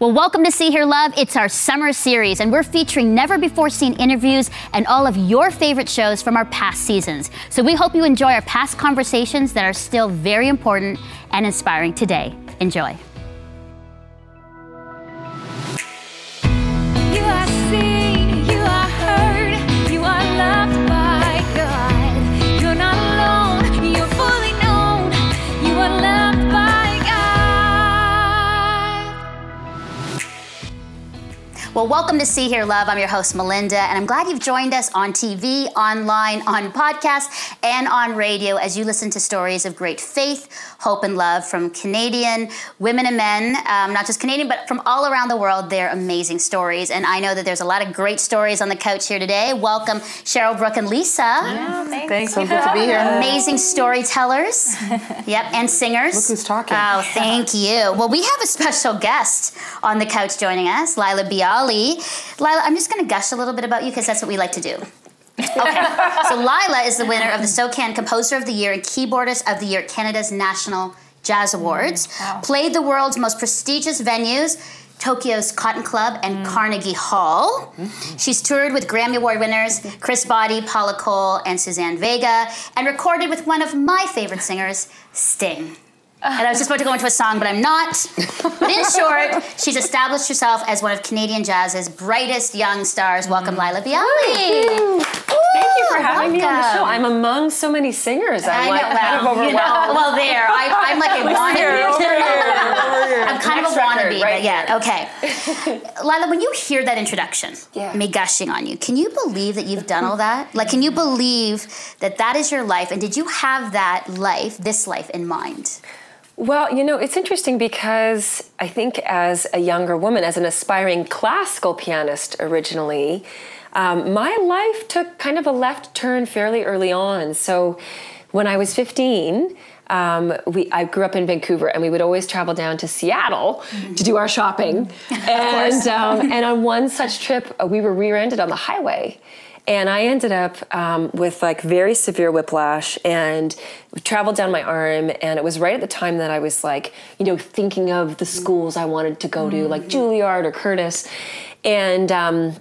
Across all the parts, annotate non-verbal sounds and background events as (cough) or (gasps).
Well, welcome to See Hear Love. It's our summer series, and we're featuring never before seen interviews and all of your favorite shows from our past seasons. So we hope you enjoy our past conversations that are still very important and inspiring today. Enjoy. Well, welcome to See Hear Love. I'm your host, Melinda, and I'm glad you've joined us on TV, online, on podcast, and on radio as you listen to stories of great faith, hope, and love from Canadian women and men, um, not just Canadian, but from all around the world. They're amazing stories, and I know that there's a lot of great stories on the couch here today. Welcome, Cheryl, Brooke, and Lisa. Thanks. So good to be here. Amazing storytellers. (laughs) yep, and singers. Look who's talking. Oh, thank you. Well, we have a special guest on the couch joining us, Laila Biali. Laila, I'm just going to gush a little bit about you because that's what we like to do. Okay. so Laila is the winner of the SOCAN Composer of the Year and Keyboardist of the Year at Canada's National Jazz Awards. Mm, Played the world's most prestigious venues. Tokyo's Cotton Club and mm. Carnegie Hall. Mm-hmm. She's toured with Grammy Award winners Chris Botti, Paula Cole, and Suzanne Vega, and recorded with one of my favorite singers, Sting. And I was just about to go into a song, but I'm not. But in short, she's established herself as one of Canadian jazz's brightest young stars. Welcome, mm. Laila Biali. Thank you for having me on the show. I'm among so many singers. I'm I like know, kind of well, you overwhelmed. know, well, there. I, I'm like a (laughs) wannabe. (laughs) I'm kind Next of a wannabe, right but yeah, okay. (laughs) Laila, when you hear that introduction, Yeah. me gushing on you, can you believe that you've done all that? Like, can you believe that that is your life? And did you have that life, this life, in mind? Well, you know, it's interesting because I think as a younger woman, as an aspiring classical pianist originally, um, my life took kind of a left turn fairly early on. So when I was 15, um, we, I grew up in Vancouver, and we would always travel down to Seattle to do our shopping. (laughs) and um, and on one such trip, uh, we were rear-ended on the highway, and I ended up um, with like very severe whiplash and traveled down my arm. And it was right at the time that I was like, you know, thinking of the schools I wanted to go to, like Juilliard or Curtis, and. Um,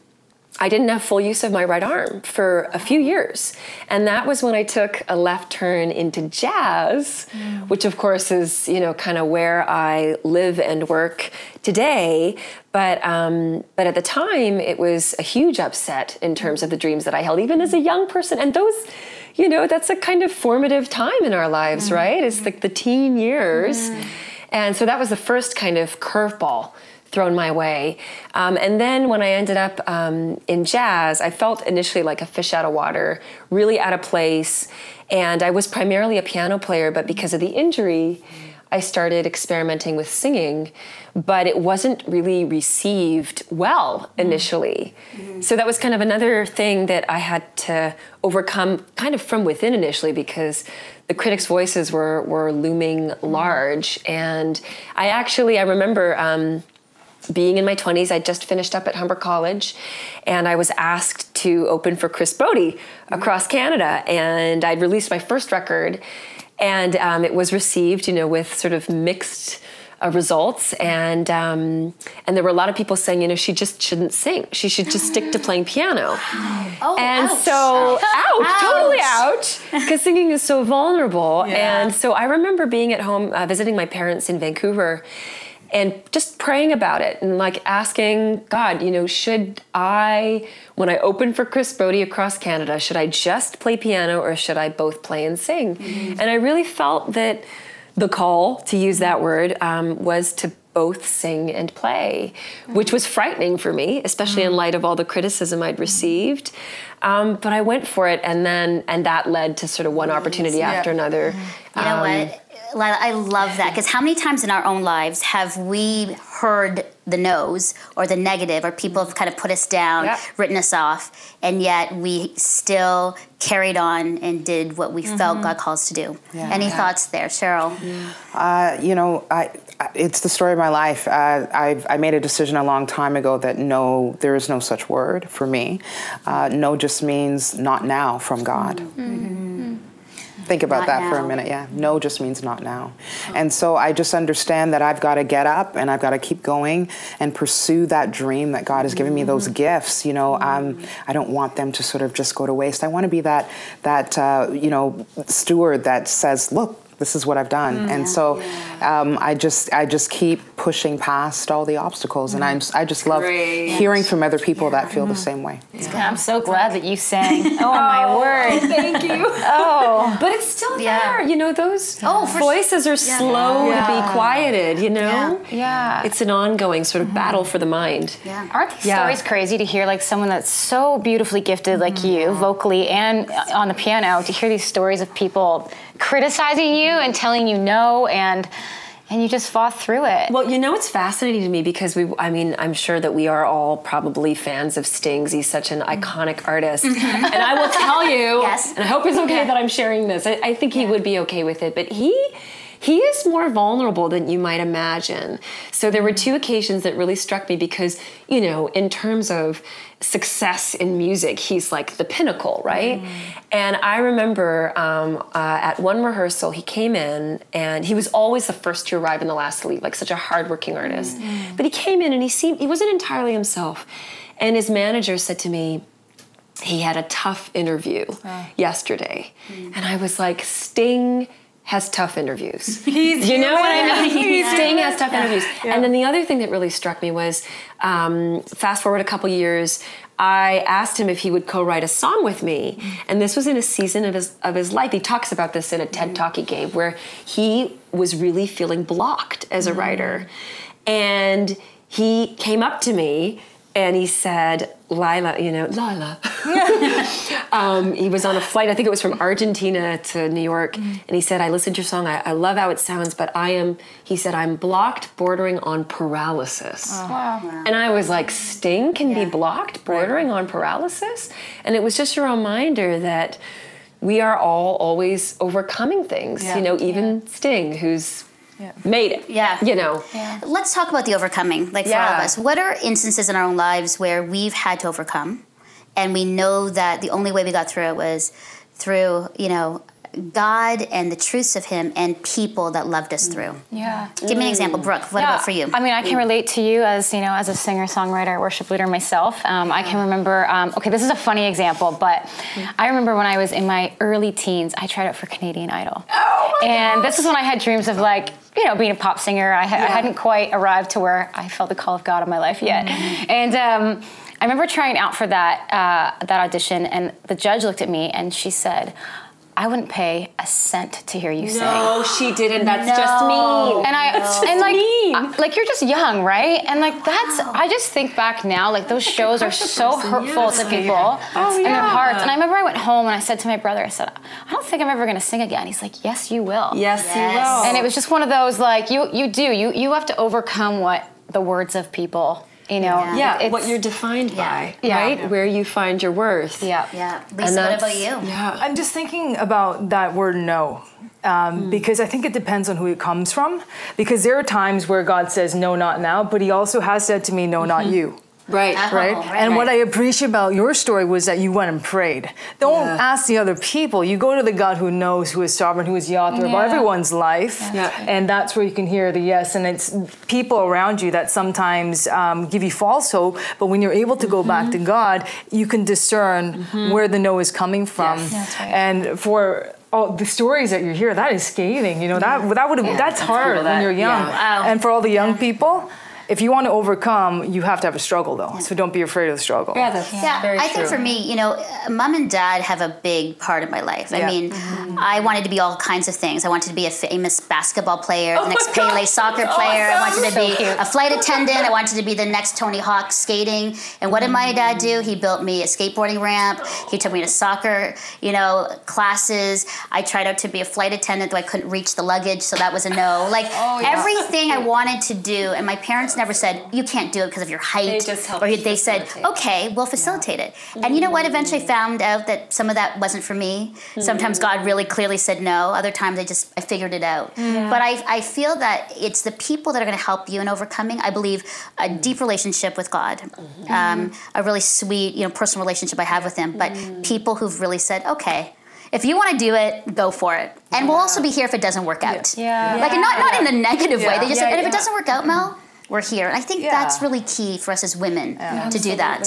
I didn't have full use of my right arm for a few years. And that was when I took a left turn into jazz, mm. which of course is, you know, kind of where I live and work today. But um, but at the time it was a huge upset in terms of the dreams that I held, even as a young person. And those you know, that's a kind of formative time in our lives, mm. right? It's like the teen years. Mm. And so that was the first kind of curveball thrown my way. Um, and then when I ended up um, in jazz, I felt initially like a fish out of water, really out of place. And I was primarily a piano player, but because of the injury, I started experimenting with singing, but it wasn't really received well initially. So that was kind of another thing that I had to overcome kind of from within initially because the critics' voices were, were looming large. And I actually, I remember um, being in my 20s, I just finished up at Humber College, and I was asked to open for Chris Botti across Canada. And I'd released my first record, and um, it was received, you know, with sort of mixed uh, results. And um, and there were a lot of people saying, you know, she just shouldn't sing. She should just stick to playing piano. (gasps) Oh, And ouch. so, (laughs) ouch, totally out because singing is so vulnerable. Yeah. And so I remember being at home uh, visiting my parents in Vancouver and just praying about it and like asking God, you know, should I, when I open for Chris Botti across Canada, should I just play piano or should I both play and sing? And I really felt that the call, to use that word, um, was to both sing and play, which was frightening for me, especially in light of all the criticism I'd received. Um, but I went for it, and then and that led to sort of one opportunity after another. You know Um, what? Laila, I love that because how many times in our own lives have we heard the no's or the negative, or people have kind of put us down, Yeah. written us off, and yet we still carried on and did what we felt God calls to do. Yeah. Any Yeah. thoughts there, Cheryl? Uh, you know, I, I, it's the story of my life. Uh, I've, I made a decision a long time ago that no, there is no such word for me. Uh, no just means not now from God. Think about Not that for a minute. Yeah, no just means not now. And so I just understand that I've got to get up and I've got to keep going and pursue that dream that God has given me. Those gifts, you know, um, I don't want them to sort of just go to waste. I want to be that that uh, you know steward that says, look. This is what I've done, mm-hmm. and so um, I just I just keep pushing past all the obstacles, and I'm I just love Great. hearing from other people that feel the same way. I'm so glad that you sang. (laughs) Oh, my oh, word. Thank you. (laughs) Oh. But it's still Yeah. there. You know, those Oh, voices are slow to be quieted, you know? Yeah. It's an ongoing sort of mm-hmm. battle for the mind. Yeah. Aren't these Yeah. stories crazy to hear? Like someone that's so beautifully gifted, like mm-hmm. you, vocally and on the piano, to hear these stories of people criticizing you and telling you no, and and you just fought through it. Well, you know, it's fascinating to me because we, I mean, I'm sure that we are all probably fans of Sting's. He's such an iconic artist. Mm-hmm. and I will tell you, (laughs) Yes. and I hope it's okay Yeah. that I'm sharing this. I, I think he would be okay with it, but he, he is more vulnerable than you might imagine. So there were two occasions that really struck me because, you know, in terms of success in music, he's like the pinnacle, right? And I remember um, uh, at one rehearsal, he came in and he was always the first to arrive and the last to leave, like such a hardworking artist. But he came in and he seemed, he wasn't entirely himself. And his manager said to me, he had a tough interview yesterday. And I was like, Sting has tough interviews. (laughs) He's you know what I mean? He's Sting has tough interviews. And then the other thing that really struck me was um, fast forward a couple years, I asked him if he would co-write a song with me. And this was in a season of his of his life. He talks about this in a TED talk he gave where he was really feeling blocked as a writer. And he came up to me and he said, Laila, you know, Laila. (laughs) um, he was on a flight, I think it was from Argentina to New York, and he said, I listened to your song, I, I love how it sounds, but I am, he said, I'm blocked bordering on paralysis. wow. And I was like, Sting can be blocked bordering on paralysis? And it was just a reminder that we are all always overcoming things, Yeah. you know, even Sting, who's made it. Yeah. You know. Let's talk about the overcoming, like for all of us. What are instances in our own lives where we've had to overcome, and we know that the only way we got through it was through, you know, God and the truths of Him and people that loved us through. Yeah. Give me an example, Brooke. What Yeah, about for you? I mean, I can relate to you as you know, as a singer, songwriter, worship leader myself. Um, I can remember. Um, okay, this is a funny example, but I remember when I was in my early teens, I tried out for Canadian Idol, oh and this is when I had dreams of like. You know, being a pop singer, I, ha- I hadn't quite arrived to where I felt the call of God in my life yet. And um, I remember trying out for that uh, that audition, and the judge looked at me and she said, "I wouldn't pay a cent to hear you sing." No, she didn't. That's just mean. and I and like uh, like you're just young, right? And like that's I just think back now, like those shows are so hurtful to people and their hearts. And I remember I went home and I said to my brother, I said, I don't think I'm ever gonna sing again. He's like, Yes, you will. Yes, Yes. you will. And it was just one of those like you you do you you have to overcome what the words of people, you know. yeah, It's- what you're defined by, Yeah. right? Yeah. Where you find your worth. yeah. yeah, And Lisa. What about you? Yeah. I'm just thinking about that word no. Um, Because I think it depends on who it comes from. Because there are times where God says, no, not now, but He also has said to me, no, not you. Right. Uh-huh. Right? Right, and what. I appreciate about your story was that you went and prayed. Don't Yeah. ask the other people. You go to the God who knows, who is sovereign, who is the author of everyone's life. Yeah. And that's where you can hear the yes. And it's people around you that sometimes um, give you false hope. But when you're able to go back to God, you can discern where the no is coming from. Yes. Right. And for all the stories that you hear, that is scathing. You know that that would have that's hard when you're young. yeah. Wow. And for all the young people. If you want to overcome, you have to have a struggle, though. So don't be afraid of the struggle. Yeah, that's Yeah, very I true. think for me, you know, uh, mom and dad have a big part of my life. I Yeah. mean, I wanted to be all kinds of things. I wanted to be a famous basketball player, the next Pele soccer that's player. I wanted to So be cute. a flight attendant. I wanted to be the next Tony Hawk skating. And what did my dad do? He built me a skateboarding ramp. He took me to soccer, you know, classes. I tried out to be a flight attendant, though I couldn't reach the luggage, so that was a no. Like everything I wanted to do, and my parents never said you can't do it because of your height, They just or they said, okay, we'll facilitate it. And you know what? Eventually found out that some of that wasn't for me. Sometimes God really clearly said no. Other times I just I figured it out. But I, I feel that it's the people that are going to help you in overcoming. I believe a deep relationship with God, um, a really sweet, you know, personal relationship I have with Him. But people who've really said, okay. If you want to do it, go for it. And we'll also be here if it doesn't work out. Yeah. Like not not in a negative way. They just Yeah, and if it doesn't work out, Mel, we're here. And I think Yeah. that's really key for us as women to do that.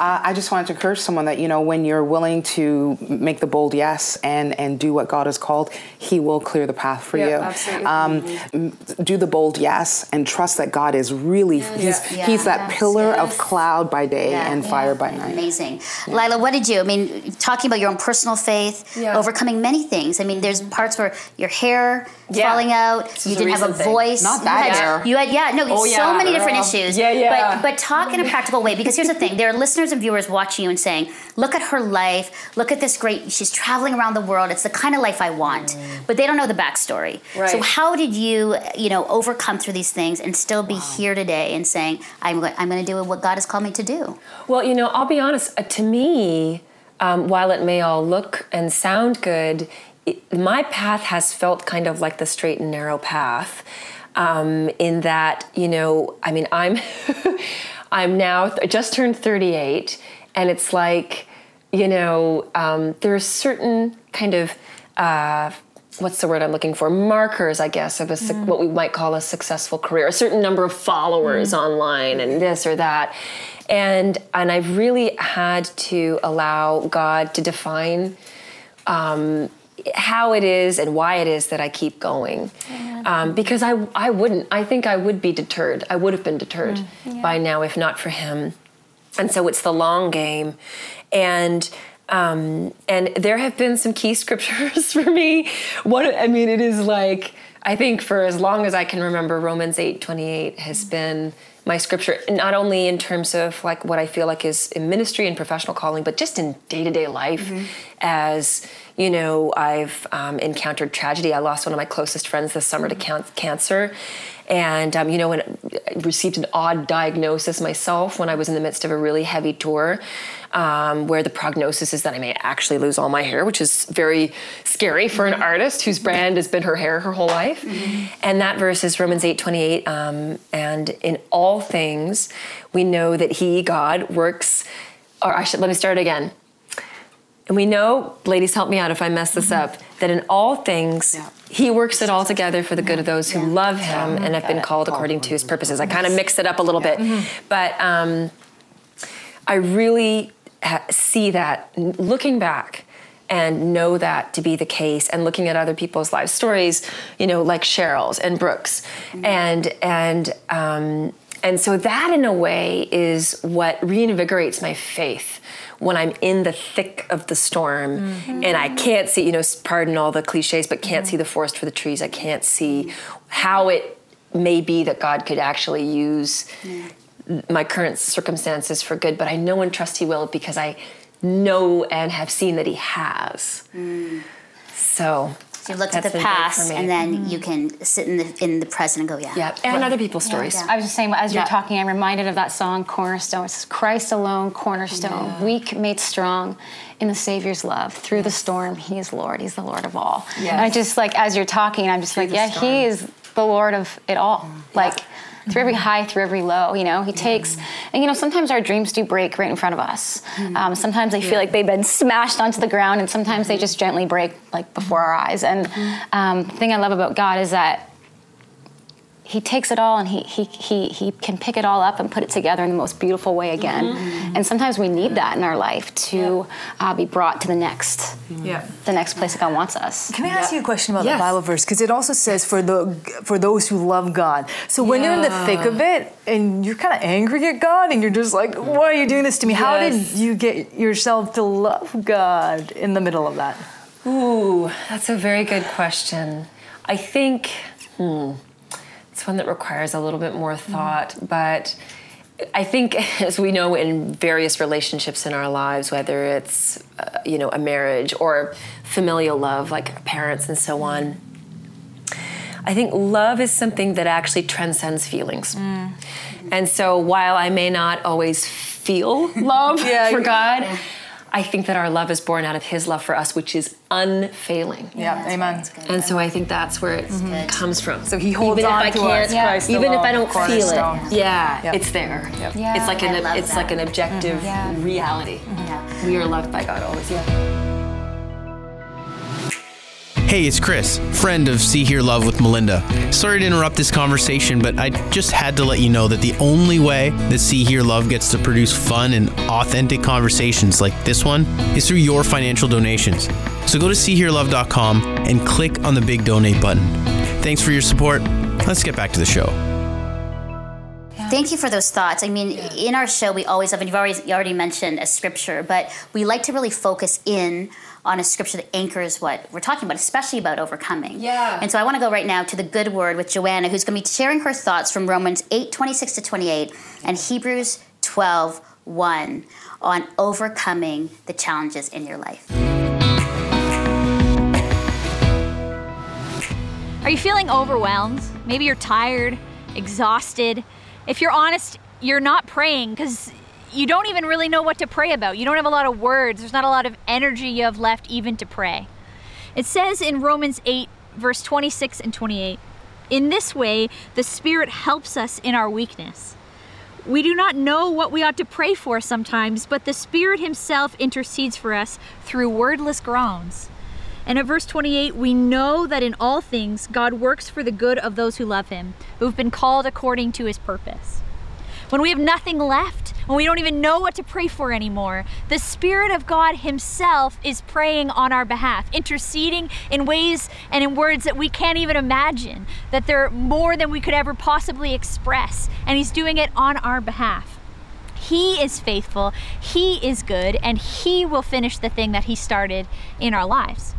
Uh, I just wanted to encourage someone that you know when you're willing to make the bold yes and and do what God has called, He will clear the path for Yeah, you. absolutely. Um, m- do the bold yes and trust that God is really He's Yeah. He's that Yes. pillar Yes. of cloud by day Yeah. and fire by night. Amazing. Laila, what did you? I mean, talking about your own personal faith, Yeah. overcoming many things. I mean, there's parts where your hair Yeah. falling out, This you didn't have a thing. voice. Not you that had, hair. You had, yeah, no, Oh, so many different issues. Yeah, yeah. But, but talk in a practical way because here's the thing there are listeners and viewers watching you and saying, look at her life, look at this great, she's traveling around the world, it's the kind of life I want. But they don't know the backstory. So, how did you, you know, overcome through these things and still be here today and saying, I'm, go- I'm going to do what God has called me to do? Well, you know, I'll be honest. Uh, to me, um, while it may all look and sound good, it, my path has felt kind of like the straight and narrow path. Um, in that, you know, I mean, I'm, (laughs) I'm now I just turned 38, and it's like, you know, um, there are certain kind of. Uh, What's the word I'm looking for? Markers, I guess, of a suc what we might call a successful career. A certain number of followers online, and this or that, and and I've really had to allow God to define um, how it is and why it is that I keep going. Um, because I, I wouldn't, I think I would be deterred. I would have been deterred by now if not for him. And so it's the long game. And um, and there have been some key (laughs) scriptures for me. What I mean, it is like I think for as long as I can remember, Romans eight twenty eight has been my scripture, not only in terms of like what I feel like is in ministry and professional calling, but just in day to day life. As you know, I've um, encountered tragedy. I lost one of my closest friends this summer to can- cancer. And um, you know, when I received an odd diagnosis myself when I was in the midst of a really heavy tour, um, where the prognosis is that I may actually lose all my hair, which is very scary for an artist whose brand has been her hair her whole life. And that verse is Romans eight twenty eight. Um, and in all things, we know that He, God, works. Or I should let me start again. And we know, ladies, help me out if I mess this up, that in all things, He works it all together for the good of those who love Him and have been called according to His purposes. I kind of mixed it up a little bit, but um, I really ha- see that looking back and know that to be the case and looking at other people's life stories you know like cheryl's and brooks and and um, and so that in a way is what reinvigorates my faith when i'm in the thick of the storm mm-hmm. and i can't see you know pardon all the cliches but can't see the forest for the trees. I can't see how it may be that god could actually use my current circumstances for good, but I know and trust He will because I know and have seen that He has. Mm. So, So you looked at the past, for me. and then mm-hmm. you can sit in the in the present and go, yeah, yeah, and other people's stories. yeah. I was just saying, as you're Yeah. talking, I'm reminded of that song, Cornerstone. It says, Christ alone, cornerstone, weak made strong in the Savior's love. Through the storm, He is Lord. He's the Lord of all. And I just like, as you're talking, I'm just like, yeah, storm. He is the Lord of it all. Like, through every high, through every low, you know, He takes, and you know, sometimes our dreams do break right in front of us. Um, sometimes they feel like they've been smashed onto the ground, and sometimes they just gently break like before our eyes. And um, the thing I love about God is that he takes it all and he, he, he, he can pick it all up and put it together in the most beautiful way again. And sometimes we need that in our life to uh, be brought to the next, Yeah. the next place that God wants us. Can I ask you a question about Yes. the Bible verse? Because it also says for the for those who love God. So when you're in the thick of it and you're kind of angry at God and you're just like, "Why are you doing this to me?" How did you get yourself to love God in the middle of that? Ooh, that's a very good question. I think hmm, it's one that requires a little bit more thought, but I think, (laughs) as we know, in various relationships in our lives, whether it's uh, you know a marriage or familial love, like parents and so on, I think love is something that actually transcends feelings. And so, while I may not always feel love (laughs) Yeah, (laughs) for God, I think that our love is born out of His love for us, which is unfailing. Yeah, amen. And so I think that's where it comes from. So he holds even on if I to can't, us, Christ even if I don't feel it, yeah, Yep. it's there. Yeah, it's like an it's that. like an objective Yeah. reality. Yeah. We are loved by God always. Yeah. Hey, it's Chris, friend of See Hear Love with Melinda. Sorry to interrupt this conversation, but I just had to let you know that the only way that See Hear Love gets to produce fun and authentic conversations like this one is through your financial donations. So go to SeeHearLove.com and click on the big donate button. Thanks for your support. Let's get back to the show. Thank you for those thoughts. I mean, in our show, we always have, and you've already, you already mentioned a scripture, but we like to really focus in on a scripture that anchors what we're talking about, especially about overcoming. Yeah. And so I want to go right now to the good word with Joanna, who's going to be sharing her thoughts from Romans 8 26 to 28 and Hebrews 12 1 on overcoming the challenges in your life. Are you feeling overwhelmed? Maybe you're tired, exhausted. If you're honest, you're not praying because you don't even really know what to pray about. You don't have a lot of words, there's not a lot of energy you have left even to pray. It says in Romans 8, verse 26 and 28 In this way, the Spirit helps us in our weakness. We do not know what we ought to pray for sometimes, but the Spirit Himself intercedes for us through wordless groans. And at verse 28, we know that in all things God works for the good of those who love Him, who have been called according to His purpose. When we have nothing left, when we don't even know what to pray for anymore, the Spirit of God Himself is praying on our behalf, interceding in ways and in words that we can't even imagine, that they're more than we could ever possibly express. And He's doing it on our behalf. He is faithful, He is good, and He will finish the thing that He started in our lives.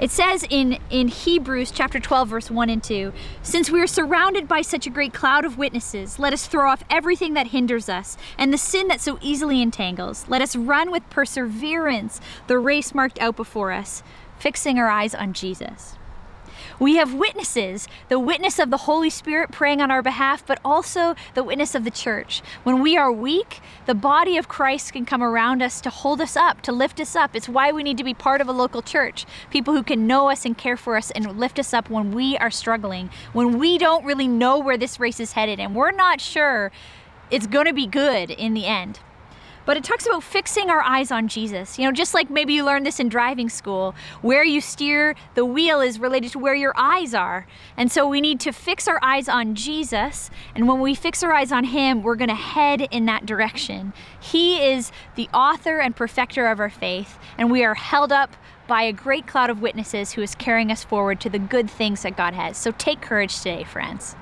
It says in, in Hebrews chapter 12, verse 1 and 2 Since we are surrounded by such a great cloud of witnesses, let us throw off everything that hinders us and the sin that so easily entangles. Let us run with perseverance the race marked out before us, fixing our eyes on Jesus. We have witnesses, the witness of the Holy Spirit praying on our behalf, but also the witness of the church. When we are weak, the body of Christ can come around us to hold us up, to lift us up. It's why we need to be part of a local church. People who can know us and care for us and lift us up when we are struggling, when we don't really know where this race is headed and we're not sure it's going to be good in the end. But it talks about fixing our eyes on Jesus. You know, just like maybe you learned this in driving school, where you steer the wheel is related to where your eyes are. And so we need to fix our eyes on Jesus. And when we fix our eyes on Him, we're going to head in that direction. He is the author and perfecter of our faith, and we are held up by a great cloud of witnesses who is carrying us forward to the good things that God has. So take courage today, friends.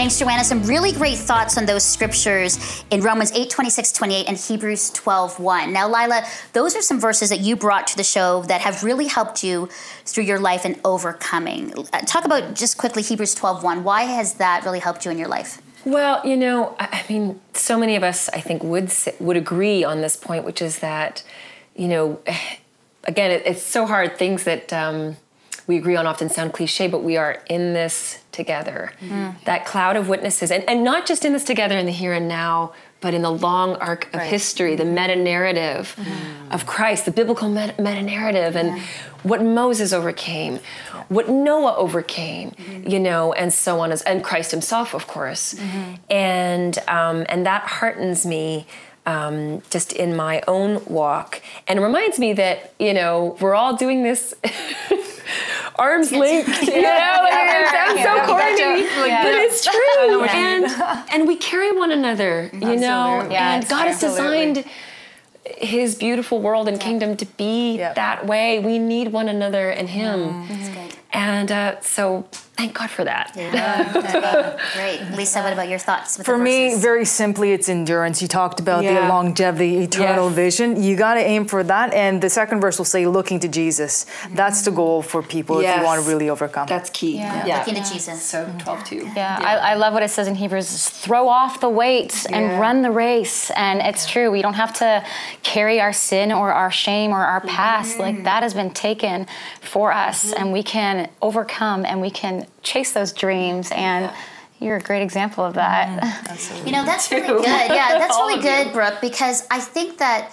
Thanks, Joanna. Some really great thoughts on those scriptures in Romans 8, 26, 28 and Hebrews 12, 1. Now, Laila, those are some verses that you brought to the show that have really helped you through your life and overcoming. Uh, Talk about just quickly Hebrews 12, 1. Why has that really helped you in your life? Well, you know, I mean, so many of us, I think, would would agree on this point, which is that, you know, (sighs) again, it, it's so hard. Things that um, we agree on often sound cliche, but we are in this together. That cloud of witnesses, and, and not just in this together in the here and now, but in the long arc of history, the meta narrative of Christ, the biblical meta narrative, and what Moses overcame, what Noah overcame, you know, and so on, as, and Christ Himself, of course, and um, and that heartens me. Um, just in my own walk, and reminds me that you know we're all doing this (laughs) arms linked. (laughs) You know, like, it sounds so corny, but it's true. And (laughs) and we carry one another. You know, Yeah, and God has designed his beautiful world and kingdom to be Yeah. that way. We need one another and him. That's good. And uh, so thank God for that. (laughs) Great. Lisa, what about your thoughts? With For the me, very simply, it's endurance. You talked about the longevity, eternal Yes. vision. You got to aim for that. And the second verse will say, looking to Jesus. That's the goal for people if you want to really overcome. That's key. Yeah. looking to Jesus. So 12 2. Yeah, I, I love what it says in Hebrews throw off the weights and run the race. And it's true, we don't have to carry our sin or our shame or our past. Like that has been taken for us, and we can overcome and we can chase those dreams. And you're a great example of that. Mm-hmm. (laughs) You know, that's really good. Yeah, that's (laughs) really of you. good, Brooke, because I think that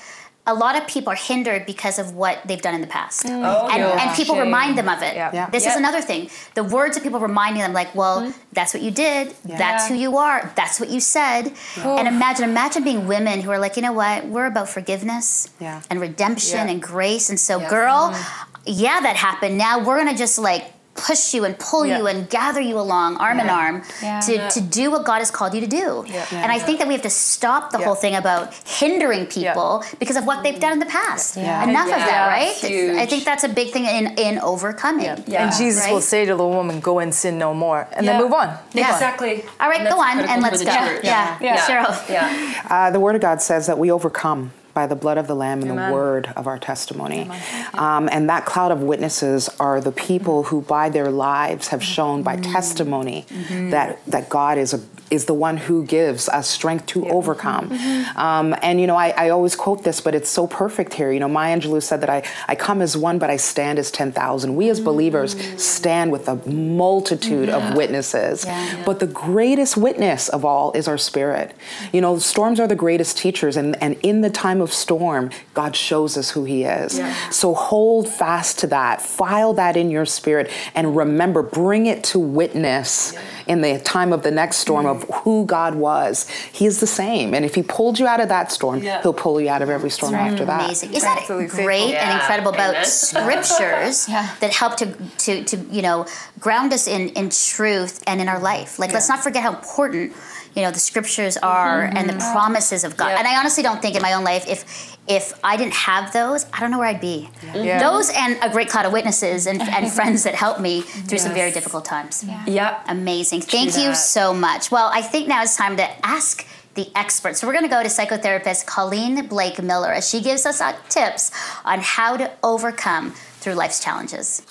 a lot of people are hindered because of what they've done in the past. Mm. Oh, and, yeah. and people Shame. remind them of it. Yeah. Yeah. This is another thing. The words of people reminding them, like, well, mm-hmm. that's what you did. That's who you are. That's what you said. And imagine, imagine being women who are like, you know what? We're about forgiveness Yeah. and redemption Yeah. and grace. And so, girl, mm-hmm. Yeah, that happened. Now we're gonna just like push you and pull you and gather you along arm in arm Yeah. to, to do what God has called you to do. And I think that we have to stop the Yeah. whole thing about hindering people because of what they've done in the past. Yeah. Enough of that, right? I think that's a big thing in, in overcoming. Yeah. And Jesus will say to the woman, "Go and sin no more," and Yeah. then move on. Move on. Exactly. All right, go on and let's the go. church. Yeah, Yeah. Cheryl. Yeah. Uh, the Word of God says that we overcome by the blood of the Lamb and Amen. the word of our testimony. Um, and that cloud of witnesses are the people who, by their lives, have shown by testimony that, that God is a is the one who gives us strength to overcome. Um, and you know, I, I always quote this, but it's so perfect here. You know, Maya Angelou said that I, I come as one, but I stand as 10,000. We as believers stand with a multitude of witnesses. But the greatest witness of all is our spirit. You know, storms are the greatest teachers, and, and in the time of storm, God shows us who He is. So hold fast to that, file that in your spirit, and remember, bring it to witness in the time of the next storm of who God was. He is the same. And if He pulled you out of that storm, Yeah. He'll pull you out of every storm after that. Amazing. Isn't that Absolutely great faithful. and incredible about Amen. scriptures (laughs) that help to, to, to, you know, ground us in, in truth and in our life? Like, let's not forget how important, you know, the scriptures are and the promises of God. Yeah. And I honestly don't think in my own life, if if I didn't have those, I don't know where I'd be. Yeah. Those and a great cloud of witnesses and, and (laughs) friends that helped me through some very difficult times. Yeah. Amazing. Thank you that. so much. Well, I think now it's time to ask the expert. So we're going to go to psychotherapist Colleen Blake Miller as she gives us uh, tips on how to overcome through life's challenges.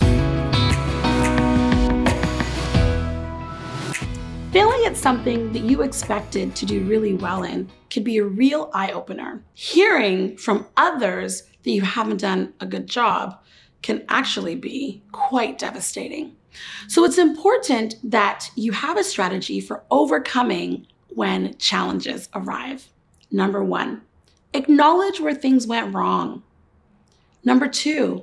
At something that you expected to do really well in could be a real eye opener. Hearing from others that you haven't done a good job can actually be quite devastating. So it's important that you have a strategy for overcoming when challenges arrive. Number one, acknowledge where things went wrong. Number two,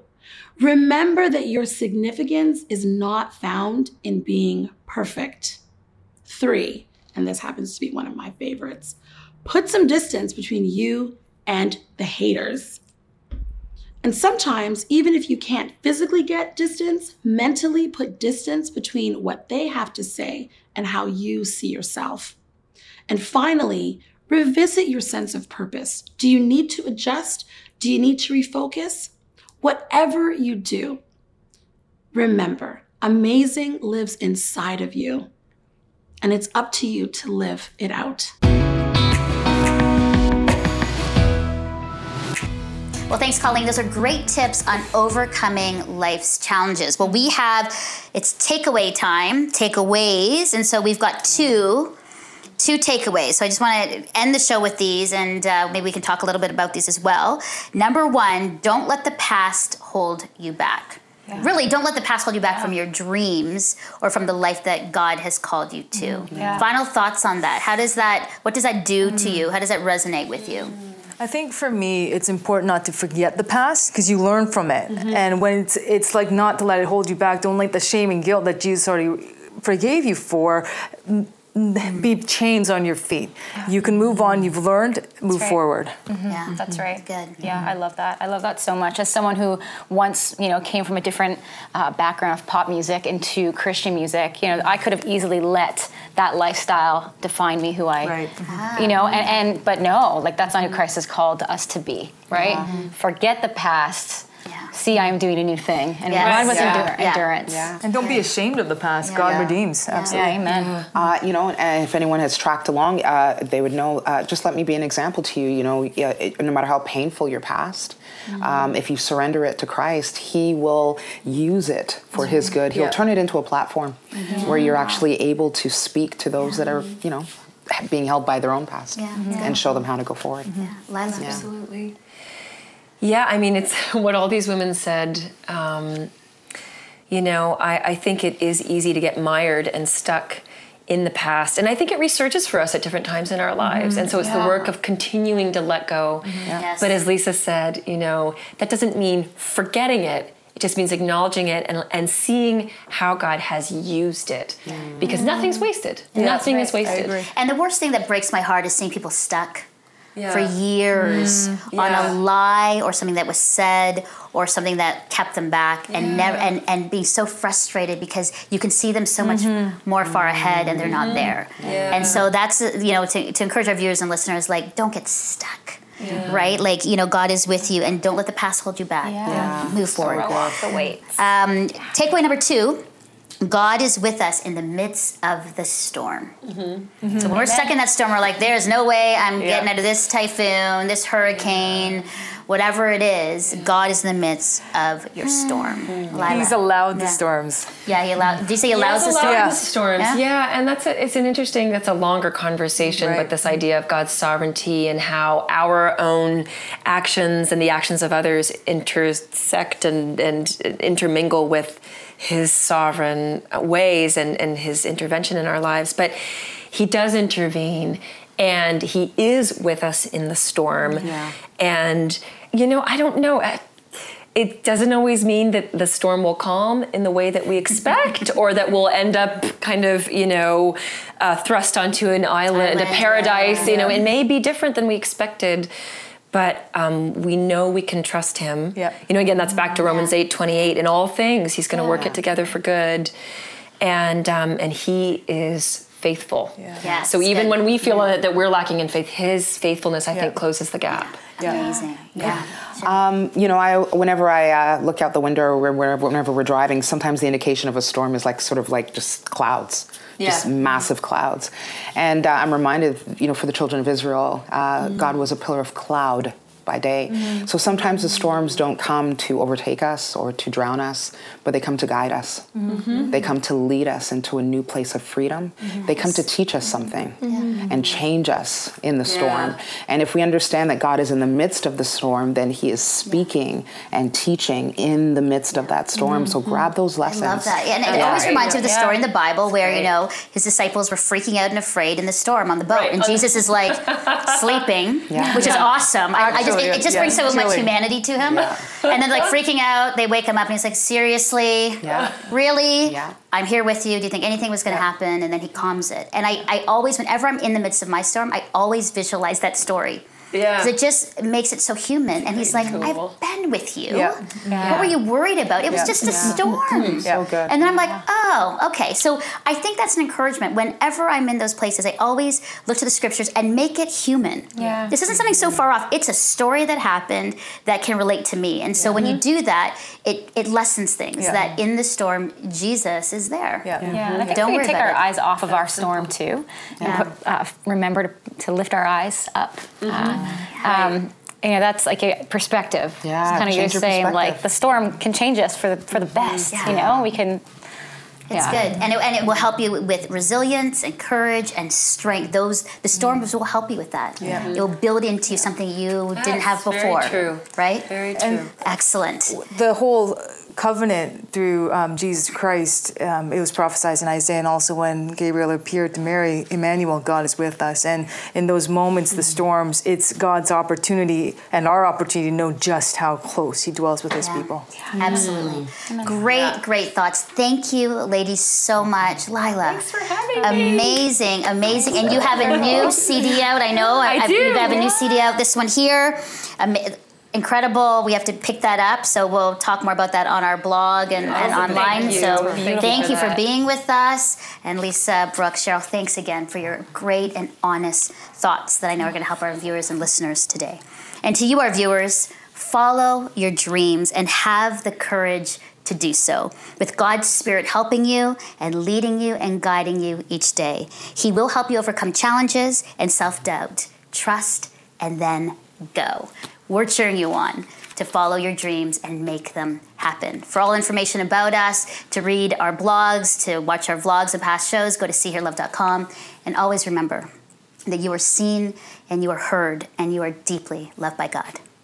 remember that your significance is not found in being perfect. Three, and this happens to be one of my favorites, put some distance between you and the haters. And sometimes, even if you can't physically get distance, mentally put distance between what they have to say and how you see yourself. And finally, revisit your sense of purpose. Do you need to adjust? Do you need to refocus? Whatever you do, remember, amazing lives inside of you, and it's up to you to live it out. Well, thanks, Colleen. Those are great tips on overcoming life's challenges. Well, we have it's takeaway time, takeaways, and so we've got two two takeaways. So I just want to end the show with these, and uh, maybe we can talk a little bit about these as well. Number one, don't let the past hold you back. Really, don't let the past hold you back from your dreams or from the life that God has called you to. Mm-hmm. Yeah. Final thoughts on that? How does that? What does that do to mm. you? How does that resonate with you? Mm. I think for me, it's important not to forget the past because you learn from it. Mm-hmm. And when it's it's like not to let it hold you back. Don't let the shame and guilt that Jesus already forgave you for n- n- (laughs) be chains on your feet. You can move on. You've learned. Move right. forward. Mm-hmm. Yeah, That's mm-hmm. right. Good. Yeah, mm-hmm. I love that. I love that so much. As someone who once, you know, came from a different uh, background of pop music into Christian music, you know, I could have easily let that lifestyle define me who I, Right. you know, ah. and, and but no, like that's not who Christ has called us to be, right? Forget the past. Yeah. See, I am doing a new thing, and Yes. run with Yeah. endur- Yeah. endurance. Yeah. And don't be ashamed of the past. God Yeah. redeems. Yeah, Absolutely. amen. Uh, you know, and if anyone has tracked along, uh, they would know. Uh, just let me be an example to you. You know, it, no matter how painful your past, um, if you surrender it to Christ, He will use it for His good. He'll Yeah. turn it into a platform where you're actually able to speak to those that are, you know, being held by their own past, Yeah. And show them how to go forward. Laila. Absolutely. Yeah, I mean, it's (laughs) what all these women said. Um, you know, I, I think it is easy to get mired and stuck in the past. And I think it resurges for us at different times in our lives. Mm-hmm. And so it's the work of continuing to let go. Mm-hmm. Yes. But as Lisa said, you know, that doesn't mean forgetting it. It just means acknowledging it and, and seeing how God has used it. Mm. Because nothing's mm-hmm. wasted. Nothing is right. I wasted. And the worst thing that breaks my heart is seeing people stuck Yeah. for years mm. on Yeah. a lie or something that was said or something that kept them back and never and, and being so frustrated because you can see them so much mm-hmm. more far ahead and they're not mm-hmm. there. And so that's you know to, to encourage our viewers and listeners like don't get stuck. Right? Like, you know, God is with you and don't let the past hold you back. Yeah. Move forward. Throw off the weights. Um, takeaway number two God is with us in the midst of the storm. Mm-hmm. So when we're mm-hmm. stuck in that storm, we're like, there's no way I'm getting out of this typhoon, this hurricane, whatever it is. God is in the midst of your hmm. storm. Hmm. Laila. He's allowed the Yeah. storms. Yeah, he allowed. Did you say he allows Yes, the allow storm? the storms. Yeah. Yeah. and that's a, it's an interesting. That's a longer conversation, Right. but this idea of God's sovereignty and how our own actions and the actions of others intersect and and intermingle with His sovereign ways and and His intervention in our lives. But He does intervene, and He is with us in the storm. Yeah. And you know, I don't know it doesn't always mean that the storm will calm in the way that we expect or that we'll end up kind of you know uh, thrust onto an island, a Island, paradise you know it may be different than we expected but um, we know we can trust him. Yep. you know again that's back to romans 8 28 in all things he's going to work it together for good. And um, and he is faithful. Yes, so even good. when we feel that we're lacking in faith his faithfulness i think closes the gap. Amazing. Yeah. Um, you know, I whenever I uh, look out the window or wherever, whenever we're driving, sometimes the indication of a storm is like sort of like just clouds, just massive clouds. And uh, I'm reminded, you know, for the children of Israel, uh, God was a pillar of cloud by day. Mm-hmm. So sometimes the storms don't come to overtake us or to drown us, but they come to guide us. Mm-hmm. They come to lead us into a new place of freedom. Mm-hmm. They come to teach us something and change us in the storm. And if we understand that God is in the midst of the storm, then He is speaking and teaching in the midst of that storm. So grab those lessons. I lessons. love that. And it Yeah. always reminds you of the Yeah. story in the Bible where, you know, his disciples were freaking out and afraid in the storm on the boat. Right. And Jesus is like (laughs) sleeping, Yeah. which is awesome. I, I just, it, it just yeah, brings so much humanity to him. (laughs) And then, like, freaking out, they wake him up and he's like, seriously? Yeah. Really? Yeah. I'm here with you. Do you think anything was going to happen? And then he calms it. And I, I always, whenever I'm in the midst of my storm, I always visualize that story. Yeah. It just makes it so human. And he's like, Cool. I've been with you. Yeah. What were you worried about? It was Yeah. just a storm. So good. And then I'm like, oh, okay. So I think that's an encouragement. Whenever I'm in those places, I always look to the scriptures and make it human. Yeah. This isn't something so far off. It's a story that happened that can relate to me. And so when you do that, it, it lessens things Yeah. that in the storm, Jesus is there. Yeah. Yeah, and I think Don't we worry take about our it. eyes off of our storm too, and Yeah. put, uh, remember to, to lift our eyes up. Uh, um, you know, that's like a perspective. Yeah, kind of you're your saying like the storm can change us for the for the best. You know, we can. It's Yeah. good, and it, and it will help you with resilience and courage and strength. Those the storms will help you with that. Yeah. It will build into you something you didn't have That's very before. true. Right? very true Excellent. the whole covenant through um, Jesus Christ, um, it was prophesied in Isaiah, and also when Gabriel appeared to Mary, Emmanuel, God is with us. And in those moments, the storms, it's God's opportunity and our opportunity to know just how close He dwells with His Yeah. people. Absolutely. Great, great thoughts. Thank you, ladies, so much. Laila. Thanks for having me. Amazing, amazing. And you have a new (laughs) CD out, I know. I do, You have a new. CD out. This one here. Ama- Incredible. We have to pick that up, so we'll talk more about that on our blog and, and online. Thank. So Thank you thank for you for being with us. And Lisa, Brooke, Cheryl, thanks again for your great and honest thoughts that I know are going to help our viewers and listeners today. And to you, our viewers, follow your dreams and have the courage to do so. With God's Spirit helping you and leading you and guiding you each day, He will help you overcome challenges and self doubt. Trust and then go. We're cheering you on to follow your dreams and make them happen. For all information about us, to read our blogs, to watch our vlogs and past shows, go to seehearlove.com. And always remember that you are seen and you are heard and you are deeply loved by God.